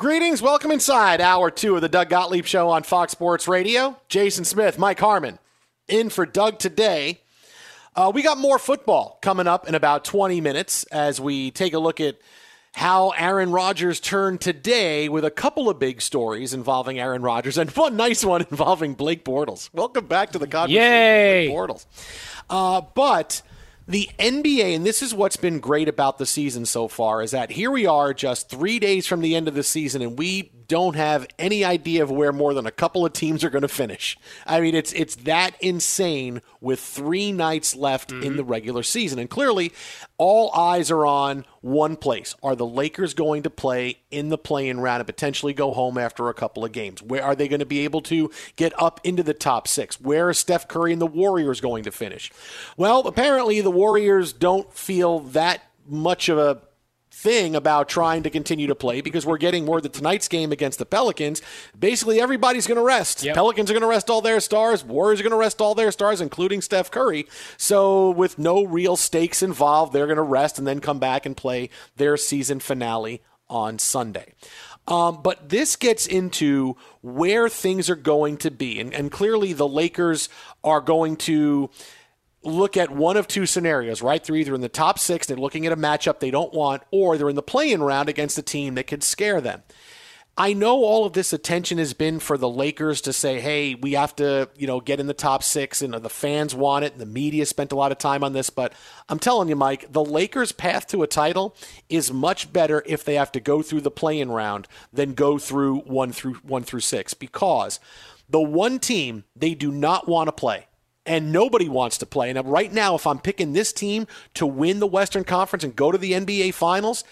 Greetings, welcome inside hour two of the Doug Gottlieb Show on Fox Sports Radio. Jason Smith, Mike Harmon, in for Doug today. Uh, we got more football coming up in about 20 minutes as we take a look at how Aaron Rodgers turned today with a couple of big stories involving Aaron Rodgers and one nice one involving Blake Bortles. Welcome back to the conversation. Yay! Blake Bortles. Uh, but the NBA, and this is what's been great about the season so far, is that here we are just three days from the end of the season, and we don't have any idea of where more than a couple of teams are going to finish. I mean, it's it's that insane with three nights left mm-hmm. in the regular season, and clearly, all eyes are on one place: Are the Lakers going to play in the play-in round and potentially go home after a couple of games? Where are they going to be able to get up into the top six? Where is Steph Curry and the Warriors going to finish? Well, apparently, the Warriors don't feel that much of a thing about trying to continue to play because we're getting more the tonight's game against the Pelicans. Basically, everybody's going to rest. Yep. Pelicans are going to rest all their stars. Warriors are going to rest all their stars, including Steph Curry. So, with no real stakes involved, they're going to rest and then come back and play their season finale on Sunday. Um, but this gets into where things are going to be. And, and clearly, the Lakers are going to look at one of two scenarios, right? They're either in the top six, they're looking at a matchup they don't want, or they're in the play in round against a team that could scare them. I know all of this attention has been for the Lakers to say, "Hey, we have to, you know, get in the top 6 and the fans want it and the media spent a lot of time on this, but I'm telling you, Mike, the Lakers' path to a title is much better if they have to go through the play-in round than go through 1 through 1 through 6 because the one team they do not want to play and nobody wants to play. And right now, if I'm picking this team to win the Western Conference and go to the NBA Finals,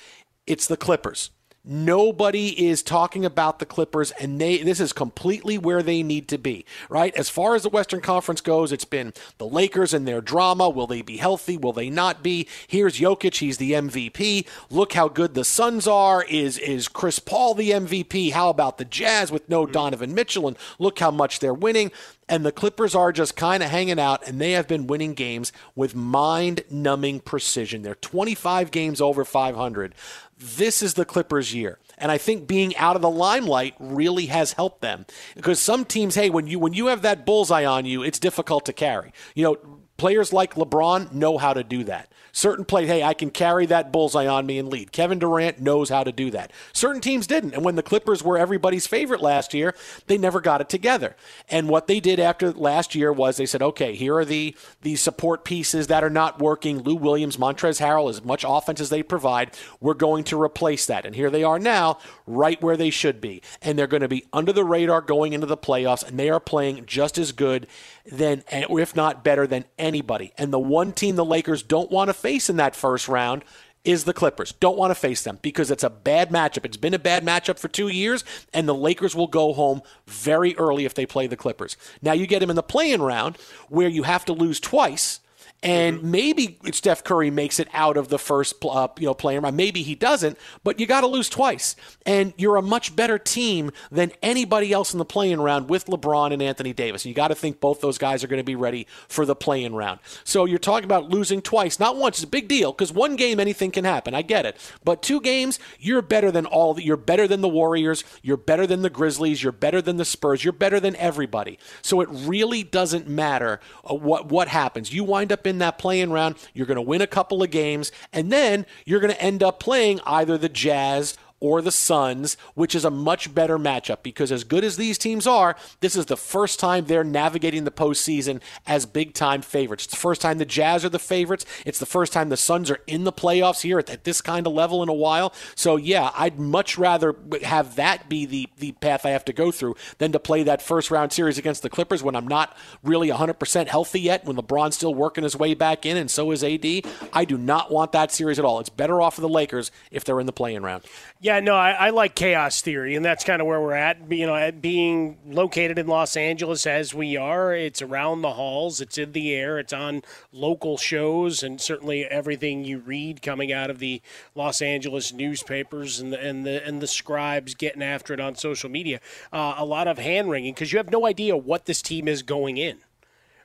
it's the Clippers. Nobody is talking about the Clippers, and they this is completely where they need to be, right? As far as the Western Conference goes, it's been the Lakers and their drama. Will they be healthy? Will they not be? Here's Jokic, he's the MVP. Look how good the Suns are. Is is Chris Paul the MVP? How about the Jazz with no mm-hmm. Donovan Mitchell? And look how much they're winning. And the Clippers are just kind of hanging out, and they have been winning games with mind numbing precision. They're 25 games over 500 this is the Clippers' year. And I think being out of the limelight really has helped them. Because some teams, hey, when you when you have that bullseye on you, it's difficult to carry. You know, players like LeBron know how to do that. Certain play, hey, I can carry that bullseye on me and lead. Kevin Durant knows how to do that. Certain teams didn't. And when the Clippers were everybody's favorite last year, they never got it together. And what they did after last year was they said, okay, here are the, the support pieces that are not working. Lou Williams, Montrezl Harrell, as much offense as they provide, we're going to replace that. And here they are now, right where they should be. And they're going to be under the radar going into the playoffs, and they are playing just as good than, if not better than anybody. And the one team the Lakers don't want to face in that first round is the Clippers. Don't want to face them because it's a bad matchup. It's been a bad matchup for two years, and the Lakers will go home very early if they play the Clippers. Now you get them in the play-in round where you have to lose twice and mm-hmm. maybe Steph Curry makes it out of the first uh, you know playing round. Maybe he doesn't, but you got to lose twice, and you're a much better team than anybody else in the playing round with LeBron and Anthony Davis. You got to think both those guys are going to be ready for the playing round. So you're talking about losing twice, not once. It's a big deal because one game anything can happen. I get it, but two games you're better than all. The, you're better than the Warriors. You're better than the Grizzlies. You're better than the Spurs. You're better than everybody. So it really doesn't matter uh, what what happens. You wind up in that playing round. You're going to win a couple of games, and then you're going to end up playing either the Jazz or the Suns, which is a much better matchup because as good as these teams are, this is the first time they're navigating the postseason as big time favorites. It's the first time the Jazz are the favorites. It's the first time the Suns are in the playoffs here at, this kind of level in a while. So yeah, I'd much rather have that be the the path I have to go through than to play that first round series against the Clippers when I'm not really 100% healthy yet, when LeBron's still working his way back in and so is AD. I do not want that series at all. It's better off for the Lakers if they're in the play-in round. Yeah, no, I, I, like chaos theory, and that's kind of where we're at. You know, being located in Los Angeles as we are, it's around the halls, it's in the air, it's on local shows, and certainly everything you read coming out of the Los Angeles newspapers and the and the and the scribes getting after it on social media. Uh, a lot of hand wringing because you have no idea what this team is going in.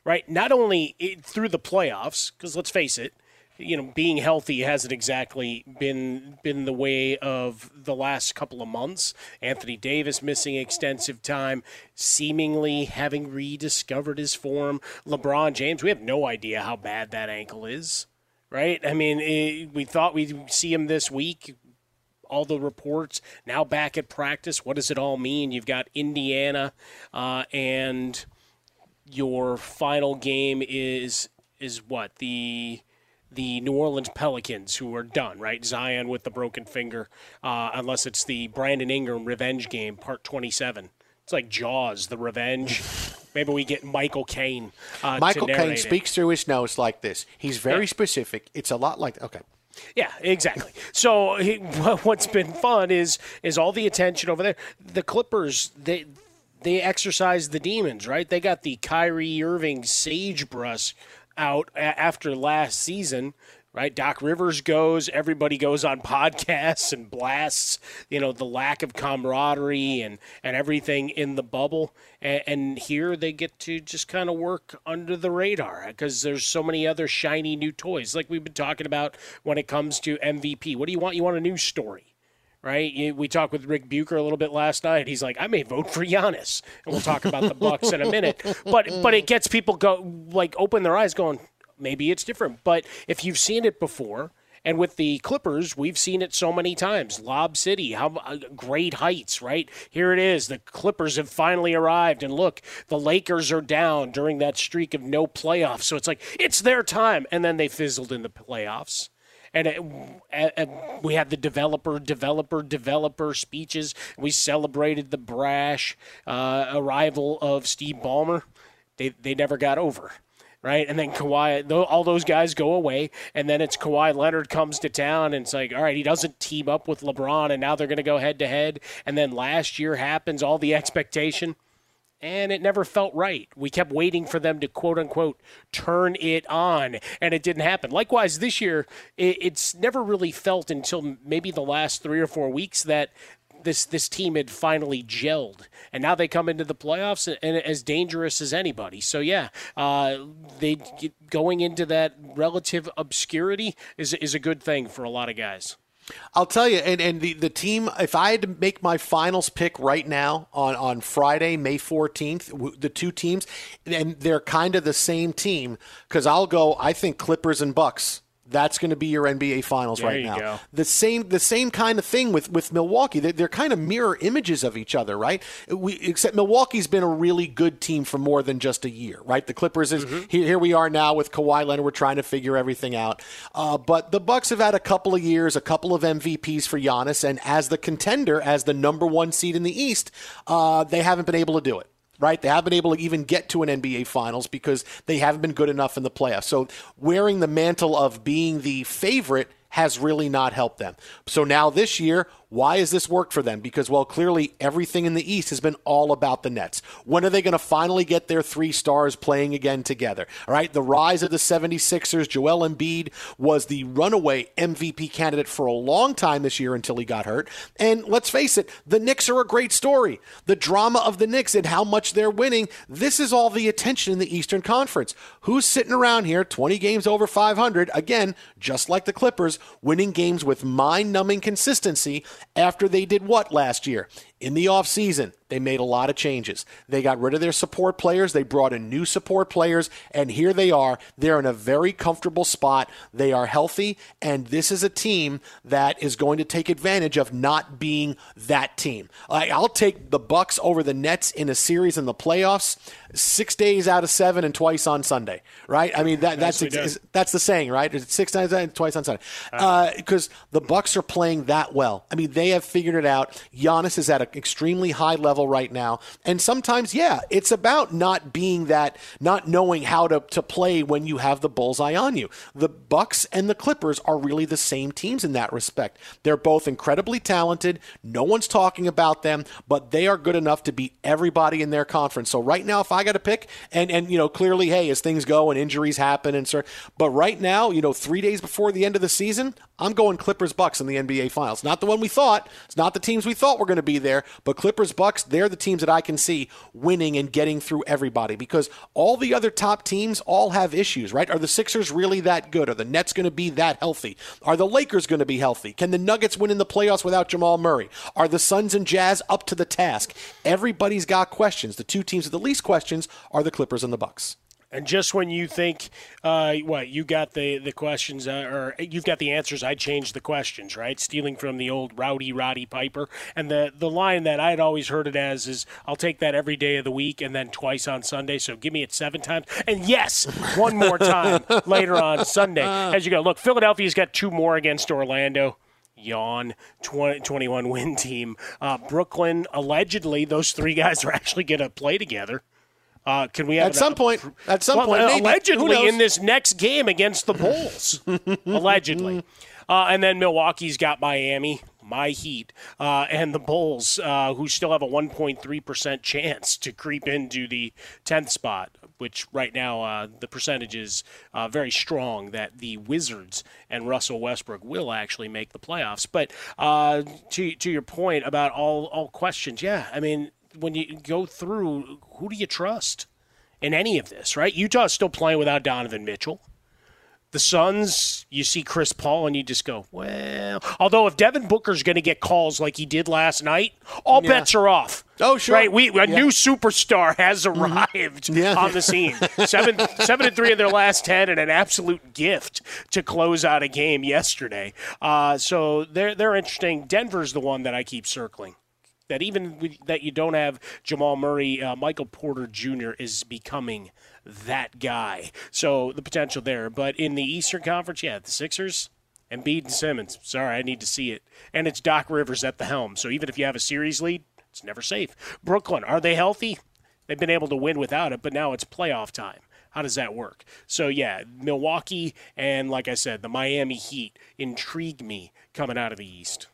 Right, not only through the playoffs, because let's face it, you know, being healthy hasn't exactly been been the way of the last couple of months. Anthony Davis missing extensive time, seemingly having rediscovered his form. LeBron James, we have no idea how bad that ankle is, right? I mean, it, we thought we'd see him this week. All the reports now back at practice. What does it all mean? You've got Indiana, uh, and your final game is is what the the New Orleans Pelicans, who are done, right? Zion with the broken finger, uh, unless it's the Brandon Ingram revenge game, part 27. It's like Jaws, the revenge. Maybe we get Michael Caine. Uh, Michael Caine speaks through his nose like this. He's very yeah. specific. It's a lot like okay. Yeah, exactly. So he, what's been fun is is all the attention over there. The Clippers they they exercise the demons, right? They got the Kyrie Irving sagebrush out after last season right? Doc Rivers goes, everybody goes on podcasts and blasts, you know, the lack of camaraderie and, and everything in the bubble. And, and here they get to just kind of work under the radar because there's so many other shiny new toys, like we've been talking about when it comes to MVP. What do you want? You want a new story. Right, we talked with Rick Bucher a little bit last night. He's like, "I may vote for Giannis," and we'll talk about the Bucks in a minute. But but it gets people go like open their eyes, going, maybe it's different. But if you've seen it before And with the Clippers, we've seen it so many times. Lob City, how uh, great heights, right? Here it is. The Clippers have finally arrived, and look, the Lakers are down during that streak of no playoffs. So it's like it's their time, and then they fizzled in the playoffs. And, it, we had the developer, developer, developer speeches. We celebrated the brash uh, arrival of Steve Ballmer. They they never got over right? And then Kawhi, all those guys go away, and then it's Kawhi Leonard comes to town, and it's like, all right, he doesn't team up with LeBron, and now they're going to go head to head. And then last year happens, all the expectation, and it never felt right. We kept waiting for them to quote unquote turn it on, and it didn't happen. Likewise, this year, it's never really felt until maybe the last three or four weeks that this this team had finally gelled, and now they come into the playoffs and, and as dangerous as anybody. So yeah, uh, they going into that relative obscurity is is a good thing for a lot of guys. I'll tell you, and, and the, the team, if I had to make my finals pick right now on, on Friday, May 14th, the two teams, and they're kind of the same team, because I'll go, I think Clippers and Bucks that's going to be your NBA Finals there right now. Go. The same the same kind of thing with with Milwaukee. They're, they're, kind of mirror images of each other, right? We except Milwaukee's been a really good team for more than just a year, right? The Clippers is mm-hmm. here, here. we are now with Kawhi Leonard. We're trying to figure everything out, uh, but the Bucks have had a couple of years, a couple of MVPs for Giannis, and as the contender, as the number one seed in the East, uh, they haven't been able to do it right? They haven't been able to even get to an NBA Finals because they haven't been good enough in the playoffs. So wearing the mantle of being the favorite has really not helped them. So now this year, why has this worked for them? Because, well, clearly everything in the East has been all about the Nets. When are they going to finally get their three stars playing again together? All right, the rise of the 76ers, Joel Embiid was the runaway MVP candidate for a long time this year until he got hurt. And let's face it, the Knicks are a great story. The drama of the Knicks and how much they're winning, this is all the attention in the Eastern Conference. Who's sitting around here 20 games over 500? Again, just like the Clippers, winning games with mind numbing consistency after they did what last year? In the offseason, they made a lot of changes. They got rid of their support players, they brought in new support players, and here they are. They're in a very comfortable spot. They are healthy, and this is a team that is going to take advantage of not being that team. I'll take the Bucks over the Nets in a series in the playoffs six days out of seven and twice on Sunday, right? I mean that, that's ex- that's the saying, right? It's six times and twice on Sunday because uh, the Bucks are playing that well. I mean they have figured it out. Giannis is at an extremely high level right now, and sometimes, yeah, it's about not being that, not knowing how to to play when you have the bullseye on you. The Bucks and the Clippers are really the same teams in that respect. They're both incredibly talented. No one's talking about them, but they are good enough to beat everybody in their conference. So right now, if I got to pick, and and you know clearly, hey, as things go and injuries happen and so, but right now, you know, three days before the end of the season, I'm going Clippers Bucks in the NBA Finals. Not the one we thought. It's not the teams we thought were going to be there, but Clippers Bucks. They're the teams that I can see winning and getting through everybody because all the other top teams all have issues, right? Are the Sixers really that good? Are the Nets going to be that healthy? Are the Lakers going to be healthy? Can the Nuggets win in the playoffs without Jamal Murray? Are the Suns and Jazz up to the task? Everybody's got questions. The two teams with the least questions are the Clippers and the Bucks. And just when you think, uh, what you got the the questions, uh, or you've got the answers, I changed the questions, right? Stealing from the old Rowdy Roddy Piper, and the the line that I'd always heard it as is, "I'll take that every day of the week, and then twice on Sunday." So give me it seven times, and yes, one more time later on Sunday. As you go, look, Philadelphia's got two more against Orlando yawn 20, 21 win team uh, brooklyn allegedly those three guys are actually going to play together uh, can we have at some point? At some well, point, maybe. allegedly in this next game against the Bulls, allegedly, uh, and then Milwaukee's got Miami, my Heat, uh, and the Bulls, uh, who still have a 1.3 percent chance to creep into the 10th spot. Which right now uh, the percentage is uh, very strong that the Wizards and Russell Westbrook will actually make the playoffs. But to to your point about all all questions, yeah, I mean when you go through, who do you trust in any of this, right? Utah's still playing without Donovan Mitchell. The Suns, you see Chris Paul and you just go, well. Although if Devin Booker's going to get calls like he did last night, all Yeah. bets are off. Oh, sure. Right, we a Yeah. new superstar has arrived Yeah. on the scene. Seven, seven and three in their last ten, and an absolute gift to close out a game yesterday. Uh, so they're they're interesting. Denver's the one that I keep circling. That even with, that you don't have Jamal Murray, uh, Michael Porter Jr. is becoming that guy. So the potential there. But in the Eastern Conference, yeah, the Sixers. Embiid and Simmons. Sorry, I need to see it. And it's Doc Rivers at the helm. So even if you have a series lead, it's never safe. Brooklyn, are they healthy? They've been able to win without it, but now it's playoff time. How does that work? So yeah, Milwaukee and like I said, the Miami Heat intrigue me coming out of the East.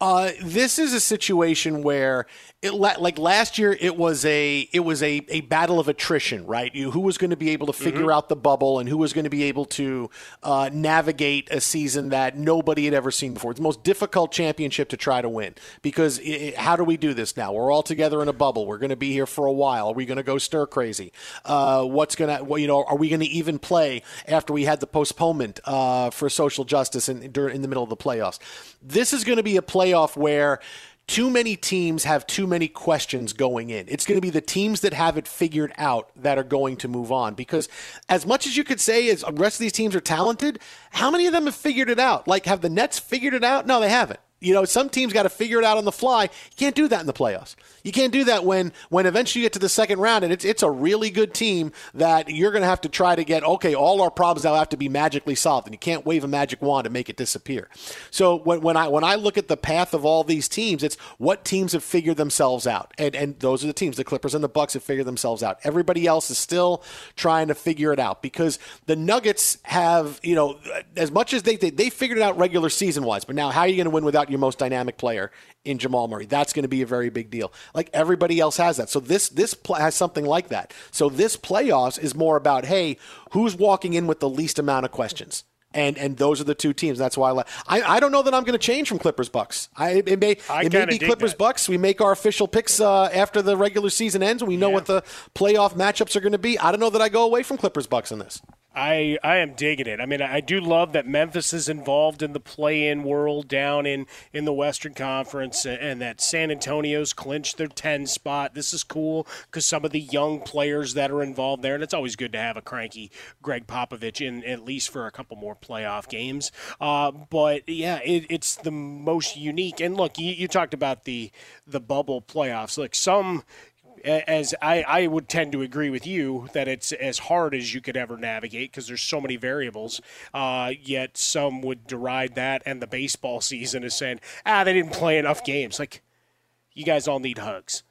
Uh, this is a situation where it la- like last year it was a it was a, a battle of attrition, right? You who was going to be able to figure out the bubble and who was going to be able to uh, navigate a season that nobody had ever seen before. It's the most difficult championship to try to win because i i how do we do this now? We're all together in a bubble. We're going to be here for a while. Are we going to go stir crazy? Uh, what's going to well, you know? Are we going to even play after we had the postponement uh, for social justice in, in the middle of the playoffs? This is going to be a playoff where too many teams have too many questions going in. It's going to be the teams that have it figured out that are going to move on. Because as much as you could say as the rest of these teams are talented, how many of them have figured it out? Like, have the Nets figured it out? No, they haven't. You know, some teams got to figure it out on the fly. You can't do that in the playoffs. You can't do that when when eventually you get to the second round and it's it's a really good team that you're going to have to try to get. Okay, all our problems now have to be magically solved, and you can't wave a magic wand and make it disappear. So when, when I when I look at the path of all these teams, it's what teams have figured themselves out, and and those are the teams. The Clippers and the Bucks have figured themselves out. Everybody else is still trying to figure it out because the Nuggets have you know as much as they they, they figured it out regular season wise, but now how are you going to win without your most dynamic player in Jamal Murray? That's going to be a very big deal. Like everybody else has that. So this this pl- has something like that. So this playoffs is more about hey, who's walking in with the least amount of questions. And and those are the two teams. That's why I like. I, I don't know that I'm going to change from Clippers Bucks. I it may I it may be Clippers that. Bucks. We make our official picks uh, after the regular season ends. and We know what the playoff matchups are going to be. I don't know that I go away from Clippers Bucks in this. I, I am digging it. I mean, I do love that Memphis is involved in the play-in world down in, in the Western Conference, and that San Antonio's clinched their 10 spot. This is cool because some of the young players that are involved there, and it's always good to have a cranky Gregg Popovich in at least for a couple more playoff games. Uh, but yeah, it, it's the most unique. And look, you, you talked about the the bubble playoffs. Like some as I, I would tend to agree with you that it's as hard as you could ever navigate because there's so many variables. Uh, yet some would deride that and the baseball season as saying, ah, they didn't play enough games. Like, you guys all need hugs.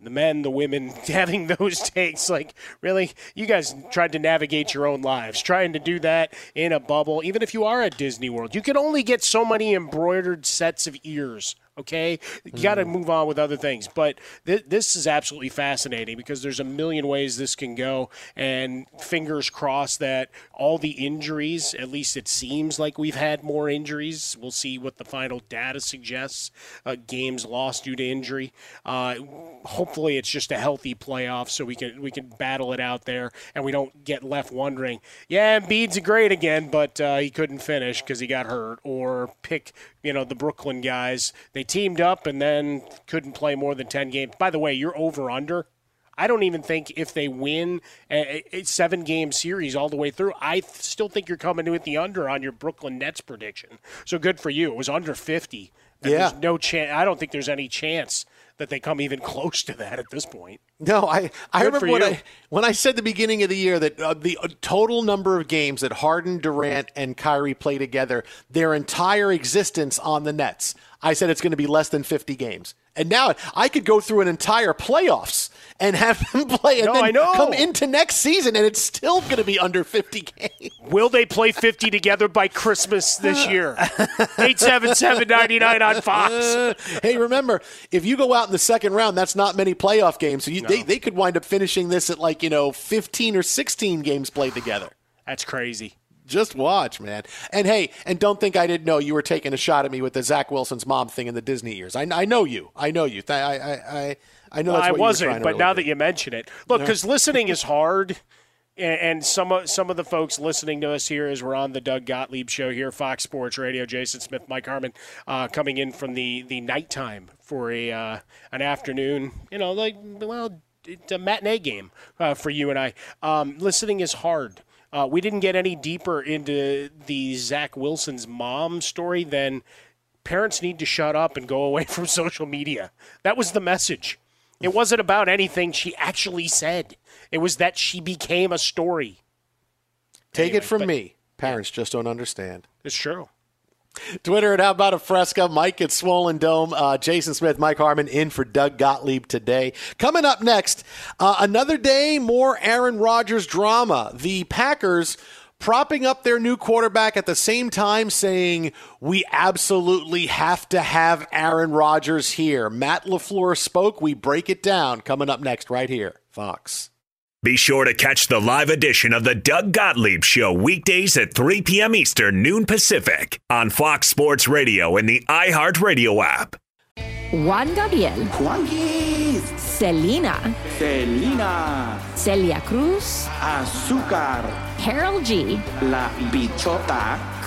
The men, the women, having those takes, like, really? You guys tried to navigate your own lives, trying to do that in a bubble. Even if you are at Disney World, you can only get so many embroidered sets of ears okay? You got to move on with other things. But th- this is absolutely fascinating because there's a million ways this can go. And fingers crossed that all the injuries, at least it seems like we've had more injuries. We'll see what the final data suggests. Uh, games lost due to injury. Uh, hopefully, it's just a healthy playoff so we can we can battle it out there and we don't get left wondering. Yeah, Embiid's great again, but uh, he couldn't finish because he got hurt. Or pick you know the Brooklyn guys. They teamed up and then couldn't play more than ten games. By the way, you're over under. I don't even think if they win a, seven game series all the way through, I th- still think you're coming with the under on your Brooklyn Nets prediction. So good for you. It was under 50. And Yeah. There's no chance. I don't think there's any chance that they come even close to that at this point. No, I, I Good remember when. I when I said the beginning of the year that uh, the uh, total number of games that Harden, Durant, and Kyrie play together, their entire existence on the Nets, I said it's going to be less than 50 games. And now I could go through an entire playoffs and have them play and No, then I know. come into next season, and it's still going to be under 50 games. Will they play 50 together by Christmas this year? 877-99 on Fox. Hey, remember, if you go out in the second round, that's not many playoff games. So you, they, they could wind up finishing this at like, you know, 15 or 16 games played together. That's crazy. Just watch, man. And hey, and don't think I didn't know you were taking a shot at me with the Zach Wilson's mom thing in the Disney years. I, I know you. I know you. I, I, I, I know that's I wasn't, you were to but really now do. that you mention it, look, because listening is hard. and, and some of some of the folks listening to us here as we're on the Doug Gottlieb show here, Fox Sports Radio. Jason Smith, Mike Harmon, uh, coming in from the the nighttime for a uh, an afternoon. You know, like well, it's a matinee game uh, for you and I. Um, listening is hard. Uh, we didn't get any deeper into the Zach Wilson's mom story than parents need to shut up and go away from social media. That was the message. It wasn't about anything she actually said. It was that she became a story. Take Anyway, it from me. Parents just don't understand. It's true. Twitter at How About a Fresca. Mike at Swollen Dome. Uh, Jason Smith, Mike Harmon in for Doug Gottlieb today. Coming up next, uh, another day, more Aaron Rodgers drama. The Packers propping up their new quarterback at the same time saying, We absolutely have to have Aaron Rodgers here. Matt LaFleur spoke. We break it down. Coming up next, right here, Fox. Be sure to catch the live edition of the Doug Gottlieb Show weekdays at 3 p.m. Eastern, noon Pacific on Fox Sports Radio and the iHeartRadio app. Juan Gabriel, Juanquis, Selena, Selena, Celia Cruz, Azúcar, Karol G, La Bichota,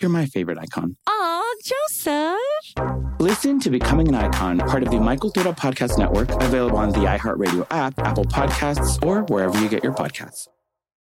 You're my favorite icon. Aw, Joseph! Listen to Becoming an Icon, part of the My Cultura Podcast Network, available on the iHeartRadio app, Apple Podcasts, or wherever you get your podcasts.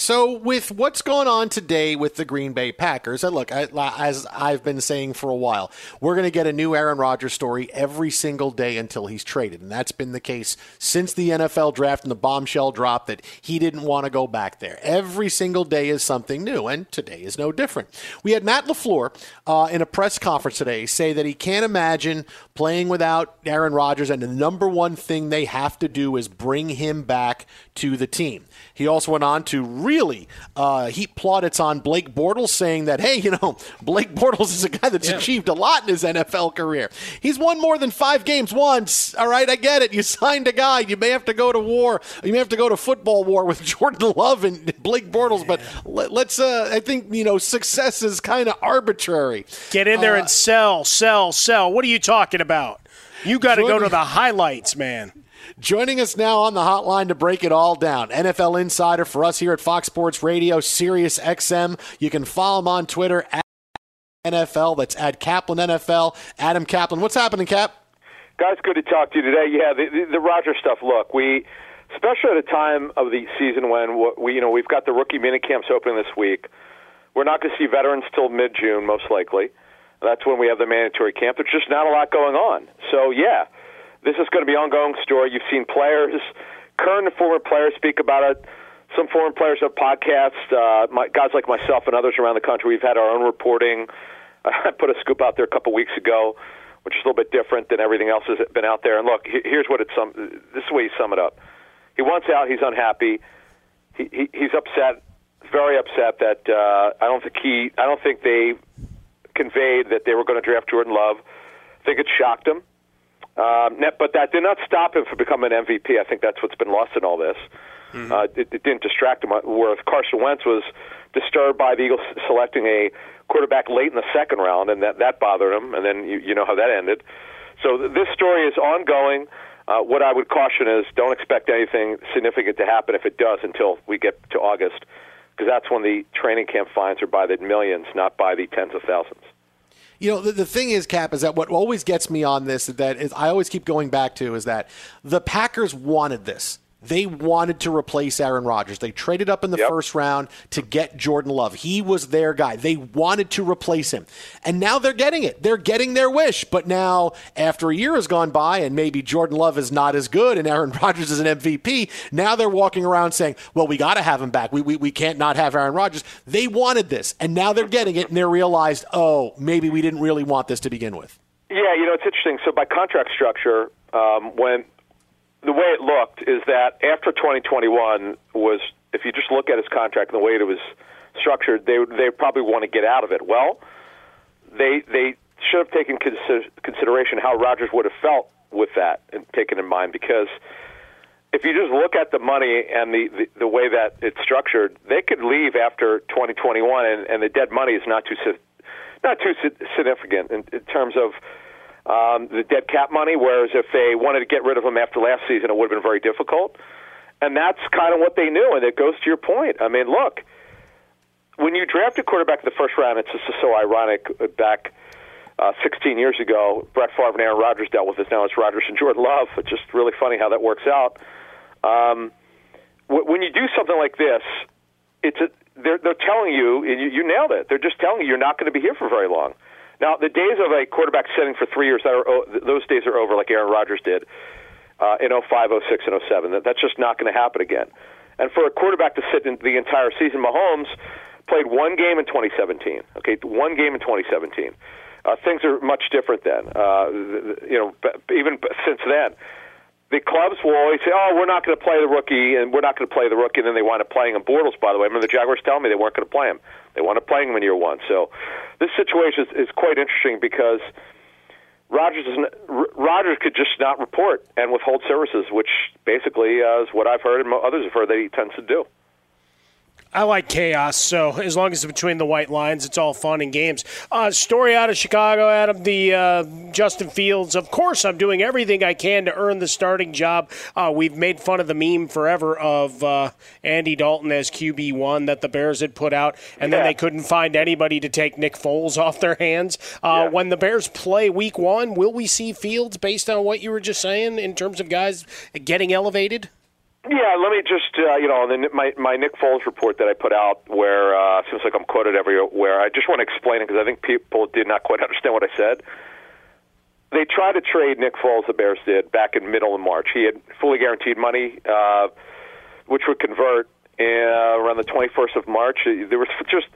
So, with what's going on today with the Green Bay Packers, and look, I, as I've been saying for a while, we're going to get a new Aaron Rodgers story every single day until he's traded. And that's been the case since the NFL draft and the bombshell drop that he didn't want to go back there. Every single day is something new, and today is no different. We had Matt LaFleur uh, in a press conference today say that he can't imagine playing without Aaron Rodgers, and the number one thing they have to do is bring him back to the team. He also went on to really uh, heap plaudits on Blake Bortles, saying that, hey, you know, Blake Bortles is a guy that's yeah. achieved a lot in his NFL career. He's won more than five games once. All right, I get it. You signed a guy. You may have to go to war. You may have to go to football war with Jordan Love and Blake Bortles, but let, us uh, I think, you know, success is kind of arbitrary. Get in there uh, and sell, sell, sell. What are you talking about? You got to go to the highlights, man. Joining us now on the hotline to break it all down, NFL insider for us here at Fox Sports Radio, Sirius XM. You can follow him on Twitter at NFL. That's at Caplan NFL. Adam Caplan. What's happening, Cap? Guys, good to talk to you today. Yeah, the, the, the Roger stuff. Look, we, especially at a time of the season when we, you know, we've got the rookie mini camps opening this week. We're not going to see veterans till mid June, most likely. That's when we have the mandatory camp. There's just not a lot going on. So yeah this is going to be an ongoing story. You've seen players, current and former players, speak about it. Some former players have podcasts. Uh, my, guys like myself and others around the country, we've had our own reporting. I put a scoop out there a couple weeks ago, which is a little bit different than everything else that's been out there. And look, here's what it's sum. This is the way you sum it up. He wants out. He's unhappy. He, he, he's upset, very upset that uh, I don't think he. I don't think they conveyed that they were going to draft Jordan Love. I think it shocked him. Um, but that did not stop him from becoming an MVP. I think that's what's been lost in all this. Mm-hmm. Uh, it, it didn't distract him. Whereas Carson Wentz was disturbed by the Eagles selecting a quarterback late in the second round, and that that bothered him. And then you, you know how that ended. So th- this story is ongoing. Uh, what I would caution is don't expect anything significant to happen if it does until we get to August, because that's when the training camp fines are by the millions, not by the tens of thousands. You know, the, the thing is, Cap, is that what always gets me on this that is I always keep going back to is that the Packers wanted this. They wanted to replace Aaron Rodgers. They traded up in the yep. first round to get Jordan Love. He was their guy. They wanted to replace him. And now they're getting it. They're getting their wish. But now, after a year has gone by and maybe Jordan Love is not as good and Aaron Rodgers is an MVP, now they're walking around saying, well, we got to have him back. We, we, we can't not have Aaron Rodgers. They wanted this. And now they're getting it and they're realized, oh, maybe we didn't really want this to begin with. Yeah, you know, it's interesting. So by contract structure, um, when the way it looked is that after 2021 was, if you just look at his contract and the way it was structured, they they probably want to get out of it. Well, they they should have taken consider, consideration how Rodgers would have felt with that and taken in mind because if you just look at the money and the, the, the way that it's structured, they could leave after 2021, and, and the dead money is not too not too significant in, in terms of um, the dead cap money, whereas if they wanted to get rid of him after last season, it would have been very difficult. And that's kind of what they knew, and it goes to your point. I mean, look, when you draft a quarterback in the first round, it's just so ironic. Uh, back uh, 16 years ago, Brett Favre and Aaron Rodgers dealt with this. Now it's Rodgers and Jordan Love. It's just really funny how that works out. Um, when you do something like this, it's a, they're, they're telling you, and you, you nailed it. They're just telling you you're not going to be here for very long. Now, the days of a quarterback sitting for three years, that are, those days are over, like Aaron Rodgers did uh, in 05, 06, and 07. That, that's just not going to happen again. And for a quarterback to sit in the entire season, Mahomes played one game in 2017. Okay, one game in 2017. Uh, things are much different then. Uh, you know, even since then, the clubs will always say, "Oh, we're not going to play the rookie, and we're not going to play the rookie," and then they wind up playing him. Bortles, by the way, I remember the Jaguars telling me they weren't going to play him. They wound up playing him in year one. So this situation is, is quite interesting because Rodgers is Rodgers could just not report and withhold services, which basically uh, is what I've heard and others have heard that he tends to do. I like chaos, so as long as it's between the white lines, it's all fun and games. Uh, story out of Chicago, Adam, the uh, Justin Fields. Of course, I'm doing everything I can to earn the starting job. Uh, we've made fun of the meme forever of uh, Andy Dalton as QB1 that the Bears had put out, and then they couldn't find anybody to take Nick Foles off their hands. Uh, When the Bears play week one, will we see Fields based on what you were just saying in terms of guys getting elevated? Yeah, let me just uh, you know the, my my Nick Foles report that I put out, where uh, seems like I'm quoted everywhere. I just want to explain it because I think people did not quite understand what I said. They tried to trade Nick Foles, the Bears did back in middle of March. He had fully guaranteed money, uh, which would convert uh, around the 21st of March. There was just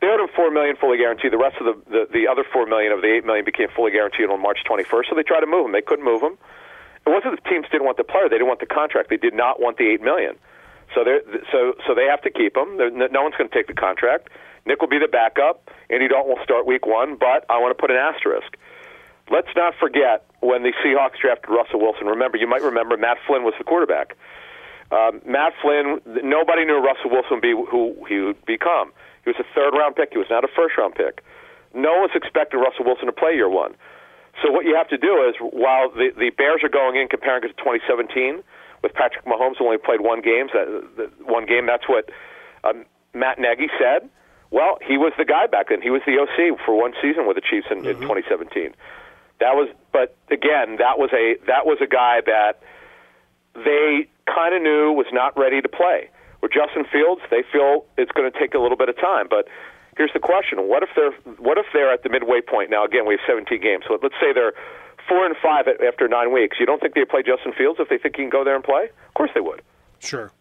they owed him four million fully guaranteed. The rest of the, the the other four million of the eight million became fully guaranteed on March 21st. So they tried to move him. They couldn't move him. It wasn't the teams didn't want the player; they didn't want the contract. They did not want the eight million. So they so so they have to keep him. No one's going to take the contract. Nick will be the backup. Andy Dalton will start week one, but I want to put an asterisk. Let's not forget when the Seahawks drafted Russell Wilson. Remember, you might remember Matt Flynn was the quarterback. Um, Matt Flynn, nobody knew Russell Wilson would be who he would become. He was a third round pick. He was not a first round pick. No one's expecting Russell Wilson to play year one. So what you have to do is, while the, the Bears are going in comparing it to 2017, with Patrick Mahomes who only played one game, that, the, one game. That's what um, Matt Nagy said. Well, he was the guy back then. He was the OC for one season with the Chiefs in, in 2017. That was, but again, that was a that was a guy that they kind of knew was not ready to play. With Justin Fields, they feel it's going to take a little bit of time. But here's the question: What if they're what if they're at the midway point? Now, again, we have 17 games, so let's say they're four and five after nine weeks. You don't think they play Justin Fields if they think he can go there and play? Of course they would. Sure.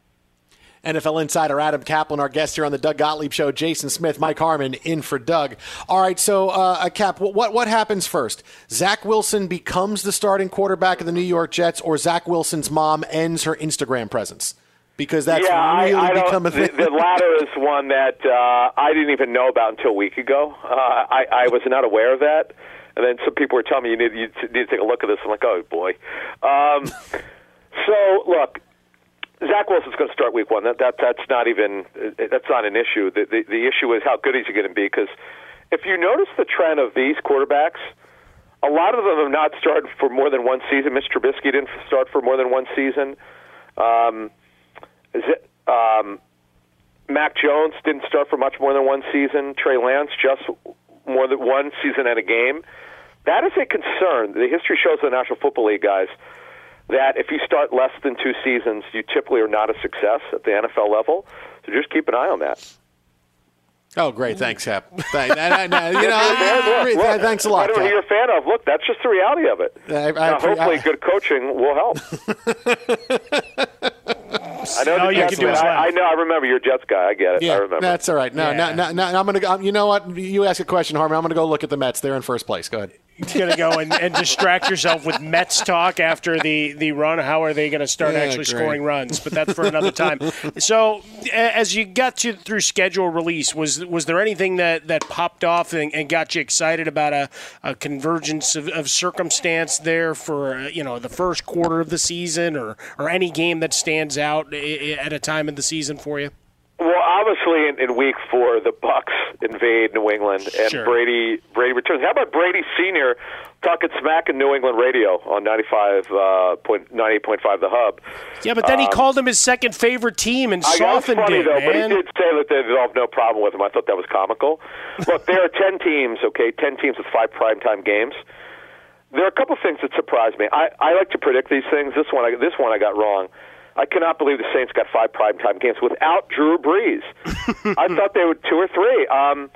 NFL insider Adam Caplan, our guest here on the Doug Gottlieb Show. Jason Smith, Mike Harmon, in for Doug. All right, so uh, uh, Cap, what, what what happens first? Zach Wilson becomes the starting quarterback of the New York Jets, or Zach Wilson's mom ends her Instagram presence because that's yeah, really I, I become a thing. the, the latter is one that uh, I didn't even know about until a week ago. Uh, I, I was not aware of that, and then some people were telling me you need, you need to take a look at this. I'm like, oh boy. Um, so look, Zach Wilson's going to start week one. That, that that's not even that's not an issue. The, the the issue is how good is he going to be? Because if you notice the trend of these quarterbacks, a lot of them have not started for more than one season. Mitch Trubisky didn't start for more than one season. Um, is it, um, Mac Jones didn't start for much more than one season. Trey Lance just more than one season and a game. That is a concern. The history shows the National Football League guys that if you start less than two seasons, you typically are not a success at the NFL level. So just keep an eye on that. Oh, great! Thanks, Cap. Thank, I- I- I- you know, I- I- Look, thanks a lot, Whatever you're a fan of, look, that's just the reality of it. I- now, hopefully, good coaching will help. I know. All you Jets can do guy. is laugh. I, I know. I remember you're a Jets guy. I get it. I Yeah, remember. that's all right. No, no, no, no, I'm gonna. Um, you know what? You ask a question, Harmon. I'm gonna go look at the Mets. They're in first place. Go ahead. Going to go and, and distract yourself with Mets talk after the, the run. How are they going to start Yeah, actually great. scoring runs? But that's for another time. So, as you got to through schedule release, was was there anything that, that popped off and, and got you excited about a, a convergence of, of circumstance there for uh, you know the first quarter of the season, or or any game that stands out at a time in the season for you? Well, obviously, in, in Week Four, the Bucks invade New England, and Sure. Brady Brady returns. How about Brady Senior talking smack in New England radio on ninety five uh, point ninety eight point five, the Hub? Yeah, but then he Um, called him his second favorite team and I softened funny it, though, but he man. did say that they have no problem with him. I thought that was comical. Look, there are ten teams, okay, ten teams with five primetime games. There are a couple things that surprise me. I, I like to predict these things. This one, I, this one, I got wrong. I cannot believe the Saints got five primetime games without Drew Brees. I thought they would two or three. Um,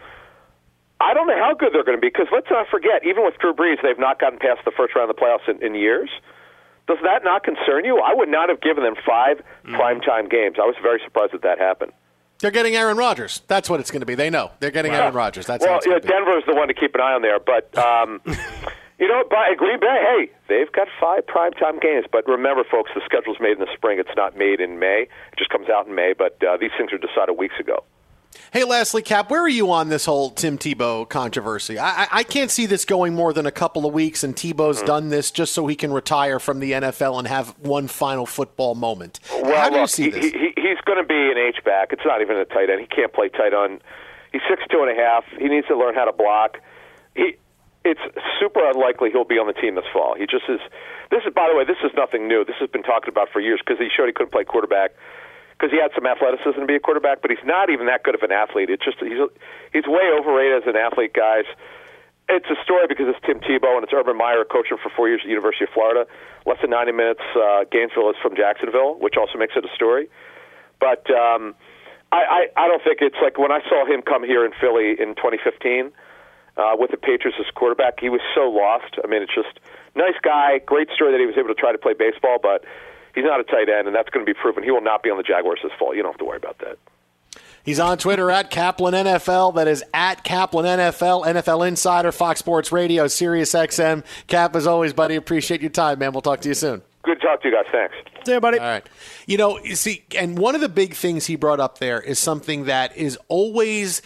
I don't know how good they're going to be because let's not forget, even with Drew Brees, they've not gotten past the first round of the playoffs in, in years. Does that not concern you? I would not have given them five primetime games. I was very surprised that that happened. They're getting Aaron Rodgers. That's what it's going to be. They know they're getting Aaron Rodgers. That's how well, it's yeah. Denver's the one to keep an eye on there, but um, you know, by Green Bay, hey, they've got five primetime games. But remember, folks, the schedule's made in the spring. It's not made in May. It just comes out in May. But uh, these things are decided weeks ago. Hey, lastly, Cap, where are you on this whole Tim Tebow controversy? I, I, can't see this going more than a couple of weeks, and Tebow's Hmm. done this just so he can retire from the NFL and have one final football moment. Well, How do you see he, this? He, he's going going to be an H back. It's not even a tight end. He can't play tight end. He's six two and a half. He needs to learn how to block. He, it's super unlikely he'll be on the team this fall. He just is. This is, by the way, this is nothing new. This has been talked about for years because he showed he couldn't play quarterback because he had some athleticism to be a quarterback, but he's not even that good of an athlete. It's just he's he's way overrated as an athlete, guys. It's a story because it's Tim Tebow and it's Urban Meyer coaching for four years at the University of Florida. Less than 90 minutes. Uh, Gainesville is from Jacksonville, which also makes it a story. But um, I, I, I don't think it's like when I saw him come here in Philly in 2015 uh, with the Patriots as quarterback, he was so lost. I mean, it's just nice guy, great story that he was able to try to play baseball, but he's not a tight end, and that's going to be proven. He will not be on the Jaguars this fall. You don't have to worry about that. He's on Twitter at Caplan NFL. That is at Caplan NFL, NFL Insider, Fox Sports Radio, Sirius XM. Cap, as always, buddy, appreciate your time, man. We'll talk to you soon. Good to talk to you guys. Thanks. Yeah, buddy. All right. You know, you see, and one of the big things he brought up there is something that is always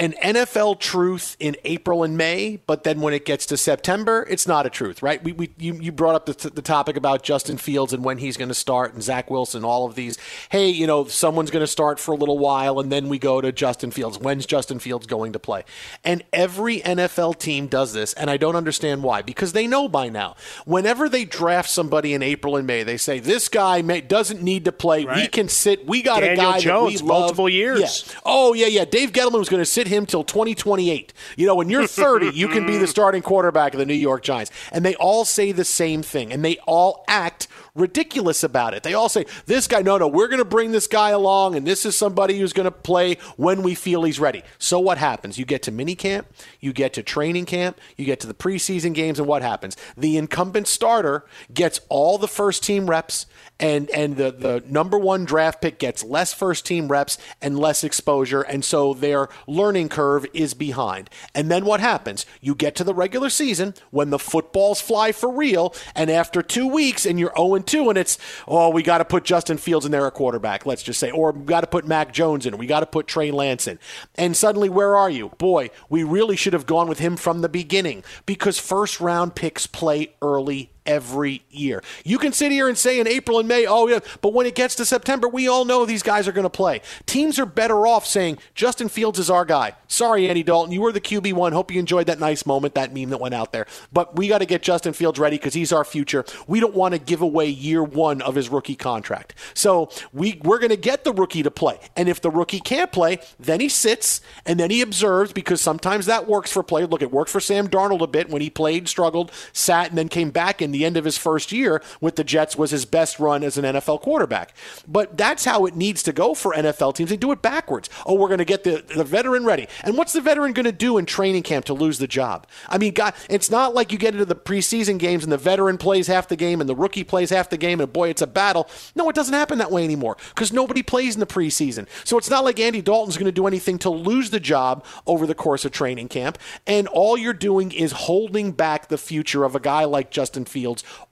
an NFL truth in April and May, but then when it gets to September, it's not a truth, right? We, we you, you brought up the, the topic about Justin Fields and when he's going to start and Zach Wilson, all of these. Hey, you know, someone's going to start for a little while and then we go to Justin Fields. When's Justin Fields going to play? And every NFL team does this, and I don't understand why, because they know by now. Whenever they draft somebody in April and May, they say, this guy may, doesn't need to play. We can sit. We got Daniel a guy Jones, that we love. multiple years. Yeah. Oh, yeah, yeah. Dave Gettleman was going to sit him till 2028. You know, when you're 30, you can be the starting quarterback of the New York Giants. And they all say the same thing, and they all act ridiculous about it. They all say, this guy, no, no, we're going to bring this guy along, and this is somebody who's going to play when we feel he's ready. So what happens? You get to minicamp, you get to training camp, you get to the preseason games, and what happens? The incumbent starter gets all the first team reps, and and the, the number one draft pick gets less first team reps and less exposure, and so their learning curve is behind. And then what happens? You get to the regular season when the footballs fly for real, and after two weeks, and you're 0 2, and it's, oh, we got to put Justin Fields in there a quarterback, let's just say, or we got to put Mac Jones in, we got to put Trey Lance in. And suddenly, where are you? Boy, we really should have gone with him from the beginning because first round picks play early every year. You can sit here and say in April and May, oh, yeah, but when it gets to September, we all know these guys are going to play. Teams are better off saying, Justin Fields is our guy. Sorry, Andy Dalton, you were the QB1. Hope you enjoyed that nice moment, that meme that went out there. But we got to get Justin Fields ready because he's our future. We don't want to give away year one of his rookie contract. So we, we're going to get the rookie to play. And if the rookie can't play, then he sits and then he observes because sometimes that works for players. Look, it worked for Sam Darnold a bit when he played, struggled, sat, and then came back in the end of his first year with the Jets was his best run as an NFL quarterback. But that's how it needs to go for NFL teams. They do it backwards. Oh, we're going to get the, the veteran ready. And what's the veteran going to do in training camp to lose the job? I mean, God, it's not like you get into the preseason games and the veteran plays half the game and the rookie plays half the game and boy, it's a battle. No, it doesn't happen that way anymore because nobody plays in the preseason. So it's not like Andy Dalton's going to do anything to lose the job over the course of training camp. And all you're doing is holding back the future of a guy like Justin Fields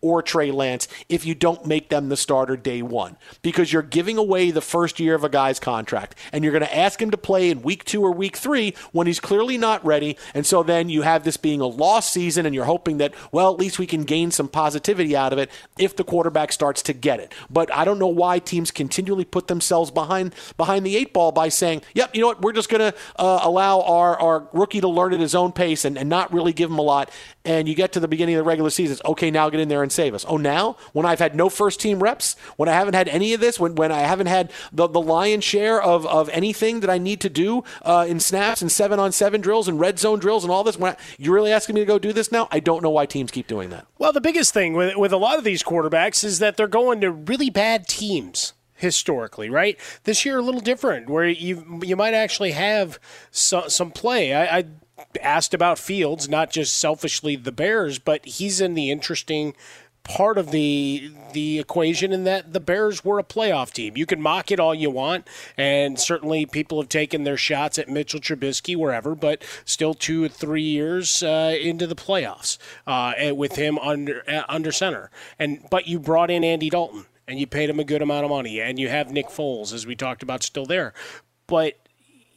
or Trey Lance if you don't make them the starter day one because you're giving away the first year of a guy's contract and you're going to ask him to play in week two or week three when he's clearly not ready. And so then you have this being a lost season and you're hoping that, well, at least we can gain some positivity out of it if the quarterback starts to get it. But I don't know why teams continually put themselves behind behind the eight ball by saying, yep, you know what, we're just going to uh, allow our, our rookie to learn at his own pace and, and not really give him a lot. And you get to the beginning of the regular season, it's okay, now get in there and save us. Oh, now when I've had no first team reps, when I haven't had any of this, when, when I haven't had the, the lion's share of, of anything that I need to do uh, in snaps and seven on seven drills and red zone drills and all this, when I, you're really asking me to go do this now? I don't know why teams keep doing that. Well, the biggest thing with, with a lot of these quarterbacks is that they're going to really bad teams historically, right? This year a little different, where you you might actually have so, some play. I, I asked about Fields, not just selfishly the Bears, but he's in the interesting part of the the equation in that the Bears were a playoff team. You can mock it all you want, and certainly people have taken their shots at Mitchell Trubisky wherever, but still two or three years uh, into the playoffs uh, with him under uh, under center. And but you brought in Andy Dalton and you paid him a good amount of money, and you have Nick Foles, as we talked about, still there. But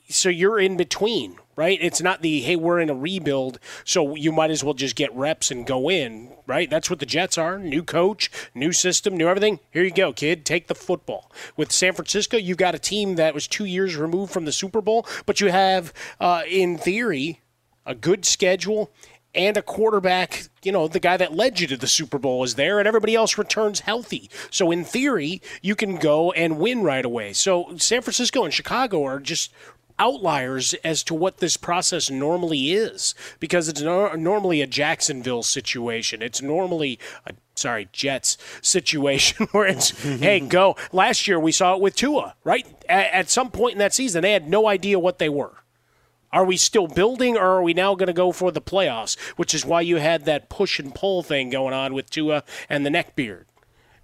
so you're in between right? It's not the hey, we're in a rebuild, so you might as well just get reps and go in, right? That's what the Jets are. New coach, new system, new everything. Here you go, kid. Take the football. With San Francisco, you got a team that was two years removed from the Super Bowl, but you have, uh, in theory, a good schedule and a quarterback, you know, the guy that led you to the Super Bowl is there, and everybody else returns healthy. So, in theory, you can go and win right away. So, San Francisco and Chicago are just outliers as to what this process normally is because it's no- normally a Jacksonville situation. It's normally a sorry, Jets situation where it's, hey, go. Last year we saw it with Tua, right? At, at some point in that season, they had no idea what they were. Are we still building, or are we now going to go for the playoffs? Which is why you had that push and pull thing going on with Tua and the neck beard.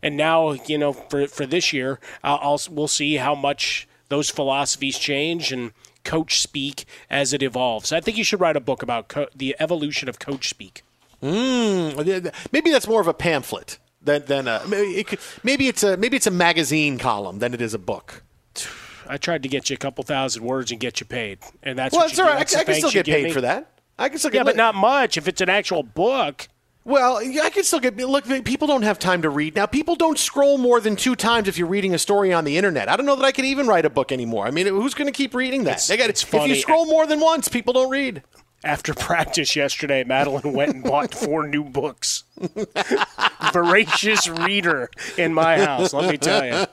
And now, you know, for for this year, uh, I'll, we'll see how much those philosophies change and coach speak as it evolves. I think you should write a book about co- the evolution of coach speak. Mm, maybe that's more of a pamphlet than than a, maybe, it could, maybe it's a maybe it's a magazine column than it is a book. I tried to get you a couple thousand words and get you paid, and that's well, what you all That's I, I can still get paid me. for that. I can still Yeah, but not much if it's an actual book. Well, I can still get. Look, people don't have time to read now. People don't scroll more than two times if you're reading a story on the internet. I don't know that I can even write a book anymore. I mean, who's going to keep reading that? It's- got it's if you scroll more than once, people don't read. After practice yesterday, Madeline went and bought four new books. Voracious reader in my house, let me tell you.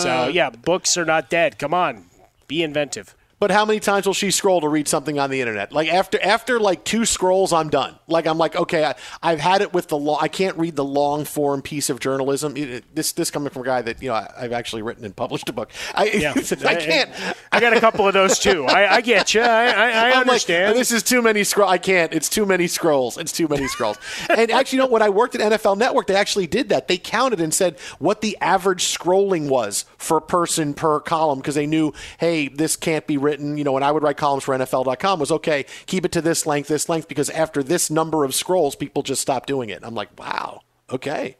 So, yeah, books are not dead. Come on, be inventive. But how many times will she scroll to read something on the internet? Like after after like two scrolls, I'm done. Like I'm like, okay, I, I've had it with the long. I can't read the long form piece of journalism. It- it- this this coming from a guy that you know I, I've actually written and published a book. I, Yeah. I can't. I got a couple of those too. I, I get you. I, I, I I'm like, understand. this is too many scroll. I can't. It's too many scrolls. It's too many scrolls. and actually, you know, when I worked at NFL Network, they actually did that. They counted and said what the average scrolling was for person per column because they knew, hey, this can't be written. You know, when I would write columns for NFL.com, was okay. Keep it to this length, this length, because after this number of scrolls, people just stop doing it. I'm like, wow, okay.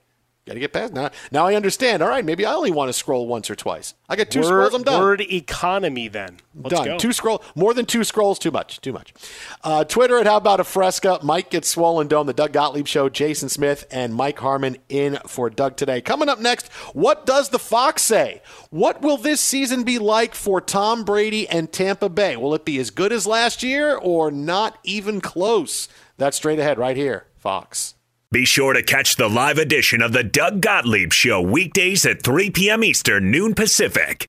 Got to get past now. Now I understand. All right, maybe I only want to scroll once or twice. I got two word, scrolls. I'm done. Word economy, then. Let's Done. go. Two scroll, more than two scrolls, too much, too much. Uh, Twitter at How About a Fresca. Mike gets swollen dome. The Doug Gottlieb Show. Jason Smith and Mike Harmon in for Doug today. Coming up next, what does the Fox say? What will this season be like for Tom Brady and Tampa Bay? Will it be as good as last year or not even close? That's straight ahead right here, Fox. Be sure to catch the live edition of the Doug Gottlieb Show weekdays at 3 p.m. Eastern, noon Pacific.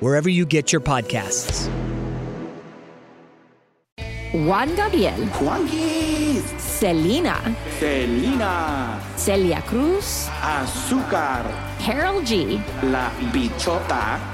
wherever you get your podcasts. Juan Gabriel. Juanquis. Selena. Selena. Celia Cruz. Azúcar. Karol G. La Bichota.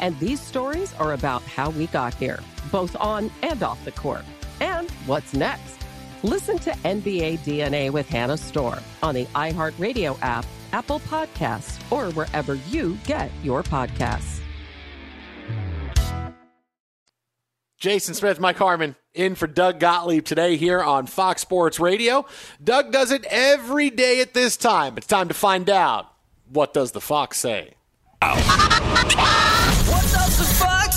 And these stories are about how we got here, both on and off the court. And what's next? Listen to NBA DNA with Hannah Storm on the iHeartRadio app, Apple Podcasts, or wherever you get your podcasts. Jason Smith, Mike Harmon, in for Doug Gottlieb today here on Fox Sports Radio. Doug does it every day at this time. It's time to find out what does the Fox say. What does the fox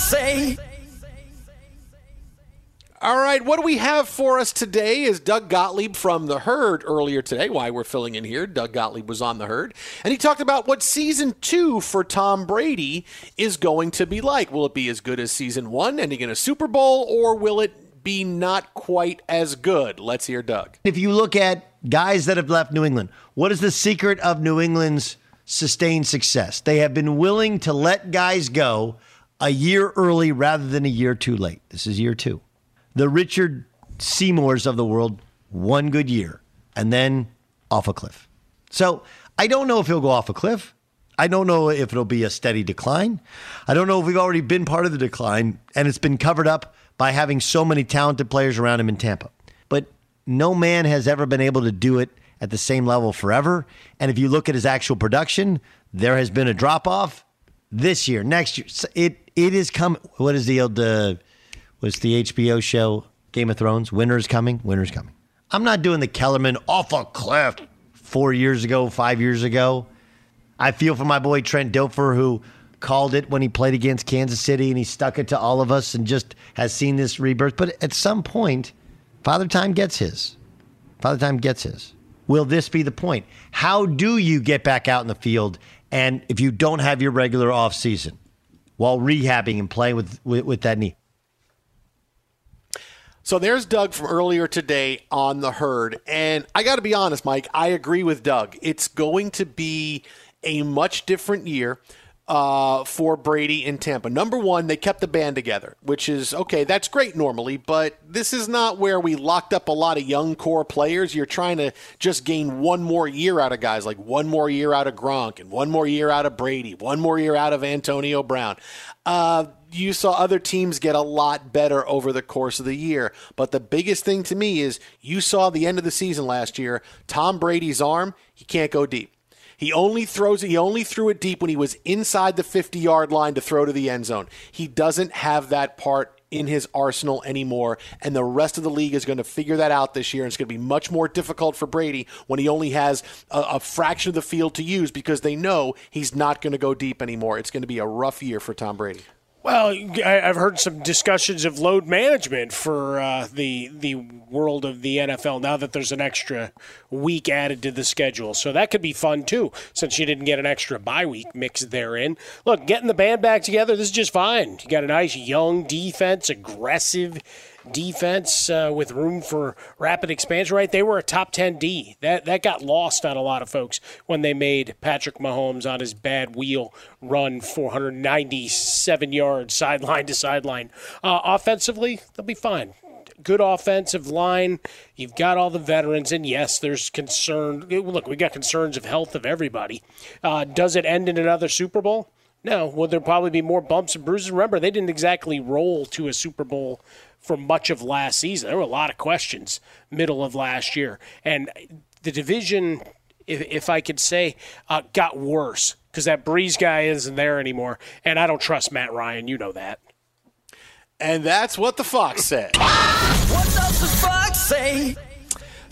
say? All right, what do we have for us today is Doug Gottlieb from The Herd earlier today. Why we're filling in here. Doug Gottlieb was on The Herd. And he talked about what season two for Tom Brady is going to be like. Will it be as good as season one, ending in a Super Bowl, or will it be not quite as good? Let's hear Doug. If you look at guys that have left New England, what is the secret of New England's sustained success? They have been willing to let guys go a year early rather than a year too late. This is year two. The Richard Seymours of the world, one good year, and then off a cliff. So I don't know if he'll go off a cliff. I don't know if it'll be a steady decline. I don't know if we've already been part of the decline and it's been covered up by having so many talented players around him in Tampa. But no man has ever been able to do it at the same level forever. And if you look at his actual production, there has been a drop off this year, next year. It it is coming. What is the old uh, was the HBO show Game of Thrones? Winter's coming. Winter's coming. I'm not doing the Kellerman off a cliff four years ago, five years ago. I feel for my boy Trent Dilfer who called it when he played against Kansas City and he stuck it to all of us and just has seen this rebirth. But at some point, Father Time gets his. Father Time gets his. Will this be the point? How do you get back out in the field and if you don't have your regular off season while rehabbing and playing with, with, with that knee? So there's Doug from earlier today on the herd. And I got to be honest, Mike, I agree with Doug. It's going to be a much different year. Uh, for Brady in Tampa. Number one, they kept the band together, which is okay. That's great normally, but this is not where we locked up a lot of young core players. You're trying to just gain one more year out of guys, like one more year out of Gronk and one more year out of Brady, one more year out of Antonio Brown. Uh, you saw other teams get a lot better over the course of the year. But the biggest thing to me is you saw the end of the season last year, Tom Brady's arm, he can't go deep. He only throws he only threw it deep when he was inside the 50-yard line to throw to the end zone. He doesn't have that part in his arsenal anymore, and the rest of the league is going to figure that out this year. And it's going to be much more difficult for Brady when he only has a, a fraction of the field to use because they know he's not going to go deep anymore. It's going to be a rough year for Tom Brady. Well, I've heard some discussions of load management for uh, the the world of the NFL now that there's an extra week added to the schedule. So that could be fun too, since you didn't get an extra bye week mixed therein. Look, getting the band back together, this is just fine. You got a nice young defense, aggressive defense uh, with room for rapid expansion. Right, they were a top ten D. That that got lost on a lot of folks when they made Patrick Mahomes on his bad wheel run 497 yards sideline to sideline. Uh, offensively, they'll be fine. Good offensive line. You've got all the veterans, and yes, there's concern. Look, we got concerns of health of everybody. Uh, does it end in another Super Bowl? No. Will there probably be more bumps and bruises? Remember, they didn't exactly roll to a Super Bowl for much of last season. There were a lot of questions middle of last year, and the division, if, if I could say, uh, got worse because that Brees guy isn't there anymore, and I don't trust Matt Ryan. You know that. And that's what the Fox said. What does the fox say?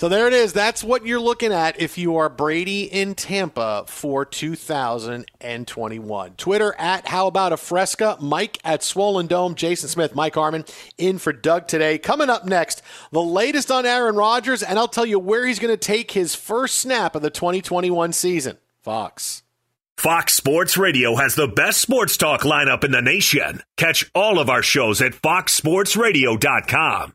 So there it is. That's what you're looking at if you are Brady in Tampa for 2021. Twitter at How About a Fresca, Mike at Swollen Dome, Jason Smith, Mike Harmon in for Doug today. Coming up next, the latest on Aaron Rodgers, and I'll tell you where he's going to take his first snap of the 2021 season. Fox. Fox Sports Radio has the best sports talk lineup in the nation. Catch all of our shows at foxsportsradio.com.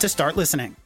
to start listening.